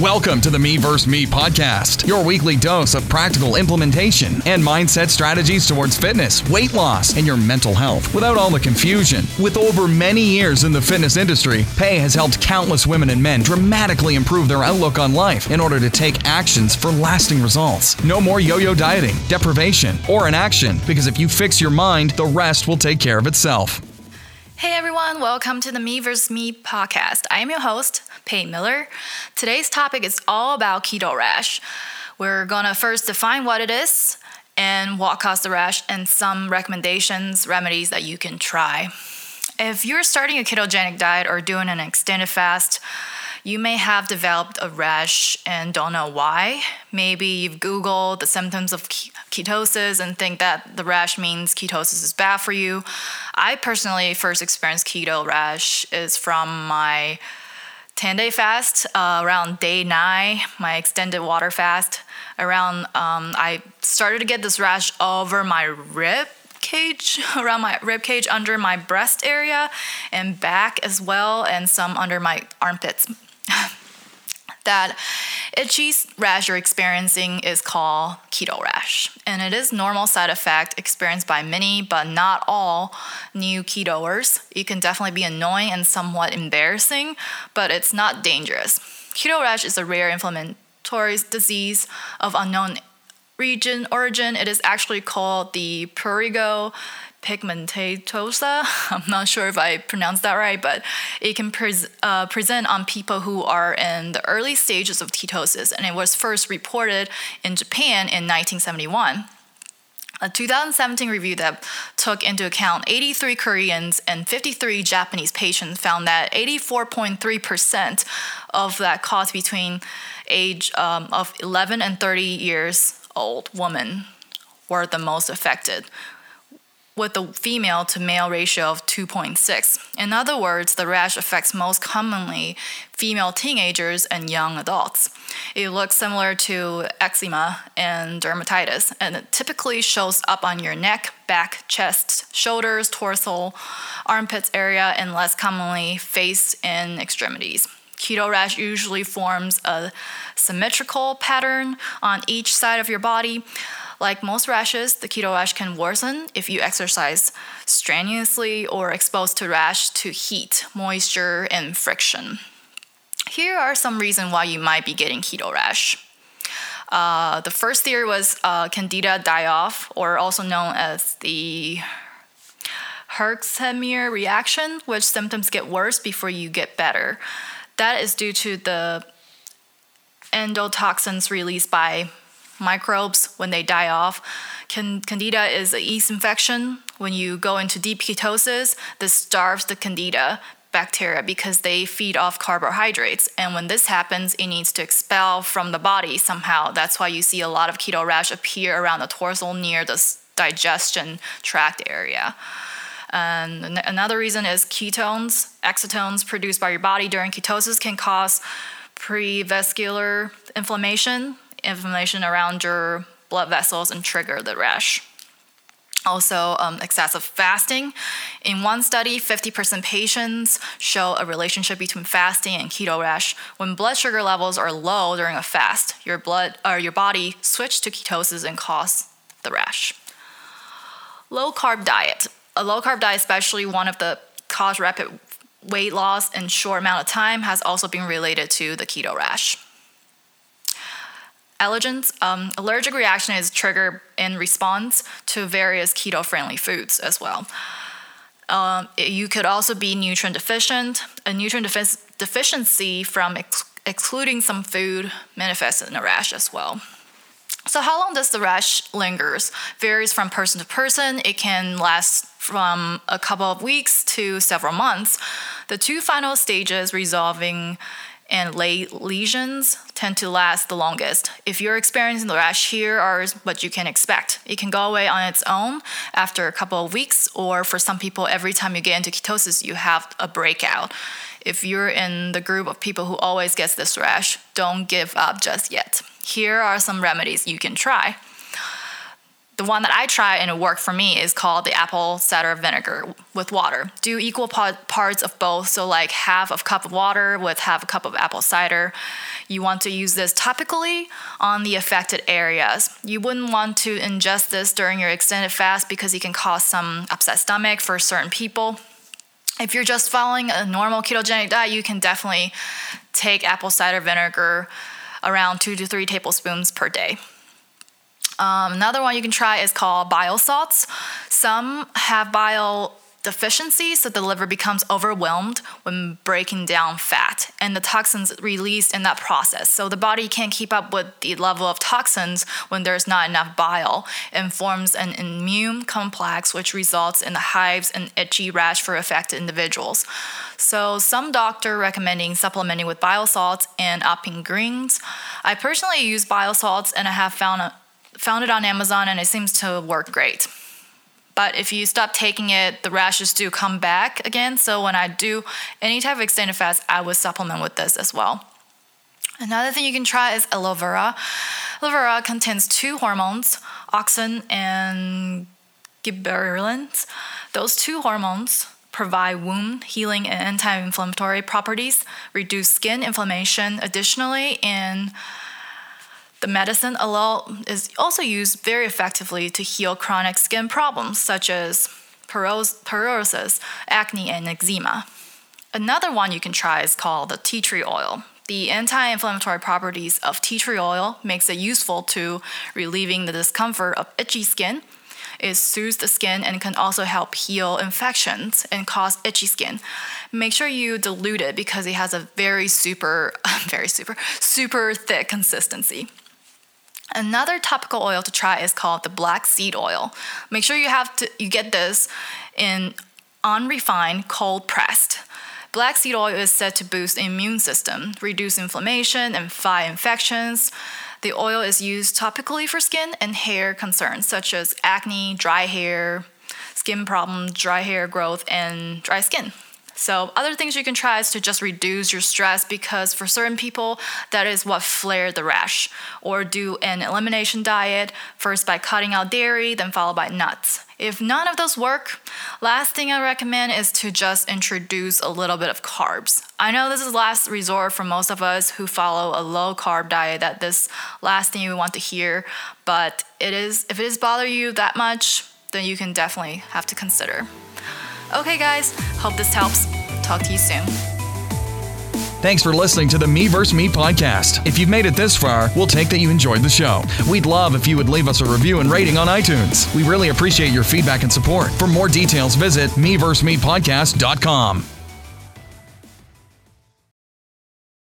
Welcome to the Me vs. Me podcast, your weekly dose of practical implementation and mindset strategies towards fitness, weight loss, and your mental health without all the confusion. With over many years in the fitness industry, Pei has helped countless women and men dramatically improve their outlook on life in order to take actions for lasting results. No more yo yo dieting, deprivation, or inaction, because if you fix your mind, the rest will take care of itself. Hey everyone, welcome to the Me vs. Me podcast. I am your host, Pei Miller. Today's topic is all about keto rash. We're gonna first define what it is and what caused the rash and some recommendations, remedies that you can try. If you're starting a ketogenic diet or doing an extended fast, you may have developed a rash and don't know why. Maybe you've Googled the symptoms of ketosis and think that the rash means ketosis is bad for you. I personally first experienced keto rash is from my 10 day fast uh, around day nine, my extended water fast. Around, um, I started to get this rash over my rib cage, around my rib cage, under my breast area, and back as well, and some under my armpits. that itchy rash you're experiencing is called keto rash, and it is normal side effect experienced by many, but not all new ketoers. It can definitely be annoying and somewhat embarrassing, but it's not dangerous. Keto rash is a rare inflammatory disease of unknown region origin. It is actually called the prurigo pigmentosa. I'm not sure if I pronounced that right, but it can uh, present on people who are in the early stages of ketosis, and it was first reported in Japan in 1971. A 2017 review that took into account 83 Koreans and 53 Japanese patients found that 84.3% of that caused between age um, of 11 and 30 years old women were the most affected, with the female to male ratio of 2.6. In other words, the rash affects most commonly female teenagers and young adults. It looks similar to eczema and dermatitis, and it typically shows up on your neck, back, chest, shoulders, torso, armpits area, and less commonly face and extremities. Keto rash usually forms a symmetrical pattern on each side of your body. Like most rashes, the keto rash can worsen if you exercise strenuously or exposed to rash to heat, moisture, and friction. Here are some reasons why you might be getting keto rash. Uh, the first theory was uh, Candida die off, or also known as the Herxheimer reaction, which symptoms get worse before you get better. That is due to the endotoxins released by microbes when they die off. Candida is a yeast infection. When you go into deep ketosis, this starves the candida bacteria because they feed off carbohydrates. And when this happens, it needs to expel from the body somehow. That's why you see a lot of keto rash appear around the torso near the digestion tract area. And another reason is ketones, exotones produced by your body during ketosis can cause perivascular inflammation, inflammation around your blood vessels and trigger the rash. Also, um, excessive fasting. In one study, 50% patients show a relationship between fasting and keto rash. When blood sugar levels are low during a fast, your blood or your body switch to ketosis and cause the rash. Low carb diet. A low carb diet, especially one of the cause rapid weight loss in short amount of time, has also been related to the keto rash allergens. Um, allergic reaction is triggered in response to various keto friendly foods as well. Um, you could also be nutrient deficient. A nutrient defi- deficiency from ex- excluding some food manifests in a rash as well. So, how long does the rash lingers? Varies from person to person. It can last from a couple of weeks to several months. The two final stages resolving and late lesions tend to last the longest. If you're experiencing the rash, here are what you can expect. It can go away on its own after a couple of weeks, or for some people, every time you get into ketosis, you have a breakout. If you're in the group of people who always gets this rash, don't give up just yet. Here are some remedies you can try. The one that I try and it worked for me is called the apple cider vinegar with water. Do equal parts of both, so like half a cup of water with half a cup of apple cider. You want to use this topically on the affected areas. You wouldn't want to ingest this during your extended fast because it can cause some upset stomach for certain people. If you're just following a normal ketogenic diet, you can definitely take apple cider vinegar around two to three tablespoons per day. Um, another one you can try is called bile salts. Some have bile deficiency, so the liver becomes overwhelmed when breaking down fat and the toxins released in that process. So the body can't keep up with the level of toxins when there's not enough bile and forms an immune complex, which results in the hives and itchy rash for affected individuals. So some doctor recommending supplementing with bile salts and upping greens. I personally use bile salts and I have found Found it on Amazon and it seems to work great. But if you stop taking it, the rashes do come back again. So when I do any type of extended fast, I would supplement with this as well. Another thing you can try is aloe vera. Aloe vera contains two hormones, auxin and gibberellins. Those two hormones provide wound healing and anti-inflammatory properties, reduce skin inflammation. Additionally, in the medicine aloe is also used very effectively to heal chronic skin problems such as psoriasis, acne, and eczema. Another one you can try is called the tea tree oil. The anti-inflammatory properties of tea tree oil makes it useful to relieving the discomfort of itchy skin. It soothes the skin and can also help heal infections and cause itchy skin. Make sure you dilute it because it has a very super, very super, super thick consistency. Another topical oil to try is called the black seed oil. Make sure you have to you get this in unrefined, cold pressed. Black seed oil is said to boost the immune system, reduce inflammation, and fight infections. The oil is used topically for skin and hair concerns such as acne, dry hair, skin problems, dry hair growth, and dry skin. So, other things you can try is to just reduce your stress because for certain people, that is what flared the rash. Or do an elimination diet, first by cutting out dairy, then followed by nuts. If none of those work, last thing I recommend is to just introduce a little bit of carbs. I know this is last resort for most of us who follow a low carb diet that this last thing you want to hear, but it is if it is bother you that much, then you can definitely have to consider. Okay, guys, hope this helps. Talk to you soon. Thanks for listening to the Me vs. Me podcast. If you've made it this far, we'll take that you enjoyed the show. We'd love if you would leave us a review and rating on iTunes. We really appreciate your feedback and support. For more details, visit meversusmepodcast.com.